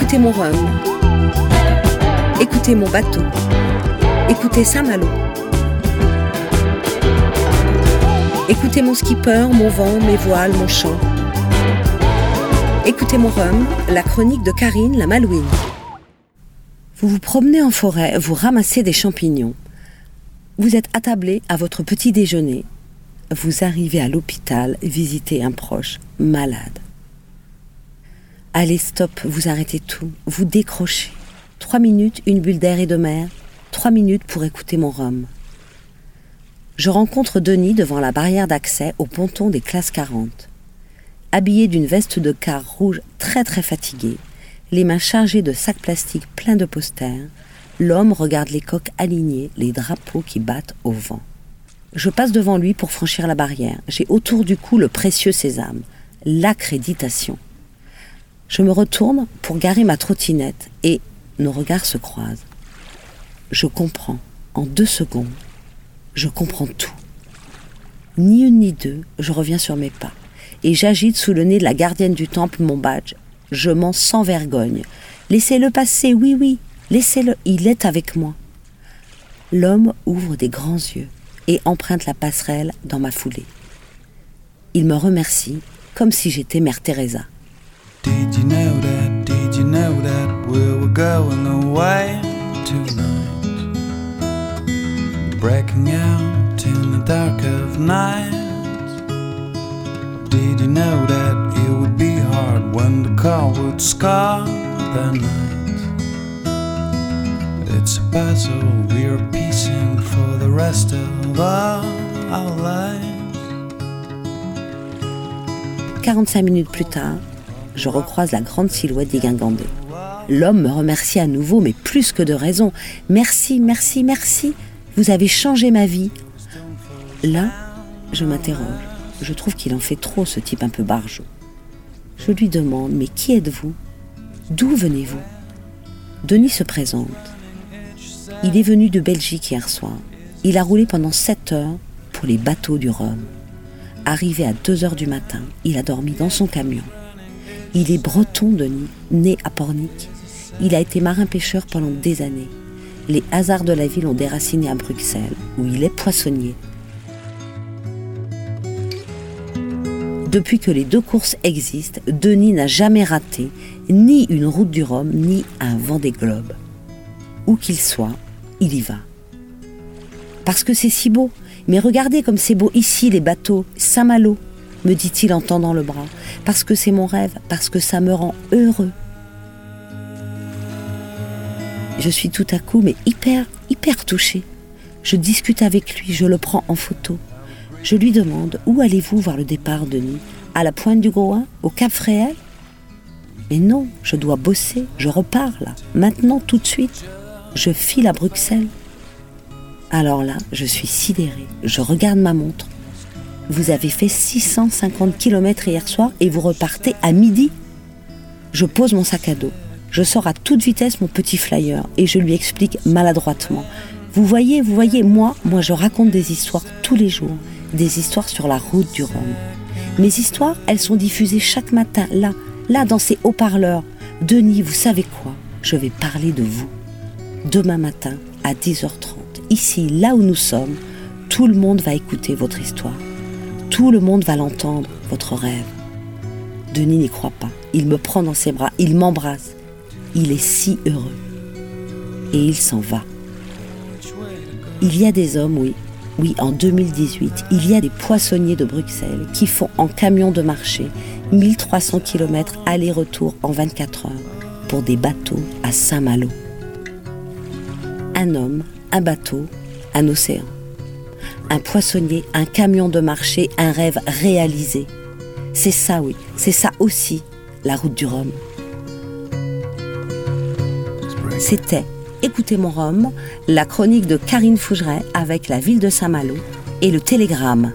Écoutez mon rhum. Écoutez mon bateau. Écoutez Saint-Malo. Écoutez mon skipper, mon vent, mes voiles, mon chant. Écoutez mon rhum, la chronique de Karine la Malouine. Vous vous promenez en forêt, vous ramassez des champignons. Vous êtes attablé à votre petit déjeuner. Vous arrivez à l'hôpital visiter un proche malade. Allez, stop, vous arrêtez tout, vous décrochez. Trois minutes, une bulle d'air et de mer. Trois minutes pour écouter mon rhum. Je rencontre Denis devant la barrière d'accès au ponton des classes 40 habillé d'une veste de car rouge très très fatigué, les mains chargées de sacs plastiques pleins de posters, l'homme regarde les coques alignées, les drapeaux qui battent au vent. Je passe devant lui pour franchir la barrière. J'ai autour du cou le précieux sésame, l'accréditation. Je me retourne pour garer ma trottinette et nos regards se croisent. Je comprends, en deux secondes, je comprends tout. Ni une ni deux, je reviens sur mes pas et j'agite sous le nez de la gardienne du temple mon badge. Je mens sans vergogne. Laissez-le passer, oui, oui, laissez-le, il est avec moi. L'homme ouvre des grands yeux et emprunte la passerelle dans ma foulée. Il me remercie comme si j'étais Mère Teresa. Did you know that, did you know that we were going away tonight? Breaking out in the dark of night. Did you know that it would be hard when the car would scar the night? It's a puzzle we're piecing for the rest of our, our lives. 45 minutes plus tard, je recroise la grande silhouette d'Iguingandé. L'homme me remercie à nouveau, mais plus que de raison. Merci, merci, merci. Vous avez changé ma vie. Là, je m'interroge. Je trouve qu'il en fait trop, ce type un peu barjot. Je lui demande Mais qui êtes-vous? D'où venez-vous? Denis se présente. Il est venu de Belgique hier soir. Il a roulé pendant 7 heures pour les bateaux du Rhum. Arrivé à 2 heures du matin, il a dormi dans son camion. Il est breton, Denis, né à Pornic. Il a été marin-pêcheur pendant des années. Les hasards de la ville ont déraciné à Bruxelles, où il est poissonnier. Depuis que les deux courses existent, Denis n'a jamais raté ni une route du Rhum, ni un vent des globes. Où qu'il soit, il y va. Parce que c'est si beau. Mais regardez comme c'est beau ici, les bateaux. Saint-Malo, me dit-il en tendant le bras. Parce que c'est mon rêve, parce que ça me rend heureux. Je suis tout à coup, mais hyper, hyper touchée. Je discute avec lui, je le prends en photo. Je lui demande Où allez-vous voir le départ, Denis? À la pointe du Groin Au Cap Fréhel? Mais non, je dois bosser, je repars là, maintenant, tout de suite. Je file à Bruxelles. Alors là, je suis sidérée. Je regarde ma montre. Vous avez fait 650 km hier soir et vous repartez à midi Je pose mon sac à dos. Je sors à toute vitesse mon petit flyer et je lui explique maladroitement. Vous voyez, vous voyez, moi, moi je raconte des histoires tous les jours des histoires sur la route du Rhum. Mes histoires, elles sont diffusées chaque matin, là, là, dans ces haut-parleurs. Denis, vous savez quoi? Je vais parler de vous. Demain matin, à 10h30, ici, là où nous sommes, tout le monde va écouter votre histoire. Tout le monde va l'entendre, votre rêve. Denis n'y croit pas. Il me prend dans ses bras, il m'embrasse. Il est si heureux. Et il s'en va. Il y a des hommes, oui, oui, en 2018, il y a des poissonniers de Bruxelles qui font en camion de marché 1300 km aller-retour en 24 heures pour des bateaux à Saint-Malo. Un homme, un bateau, un océan. Un poissonnier, un camion de marché, un rêve réalisé. C'est ça, oui, c'est ça aussi, la route du Rhum. C'était Écoutez mon Rhum, la chronique de Karine Fougeret avec la ville de Saint-Malo et le Télégramme.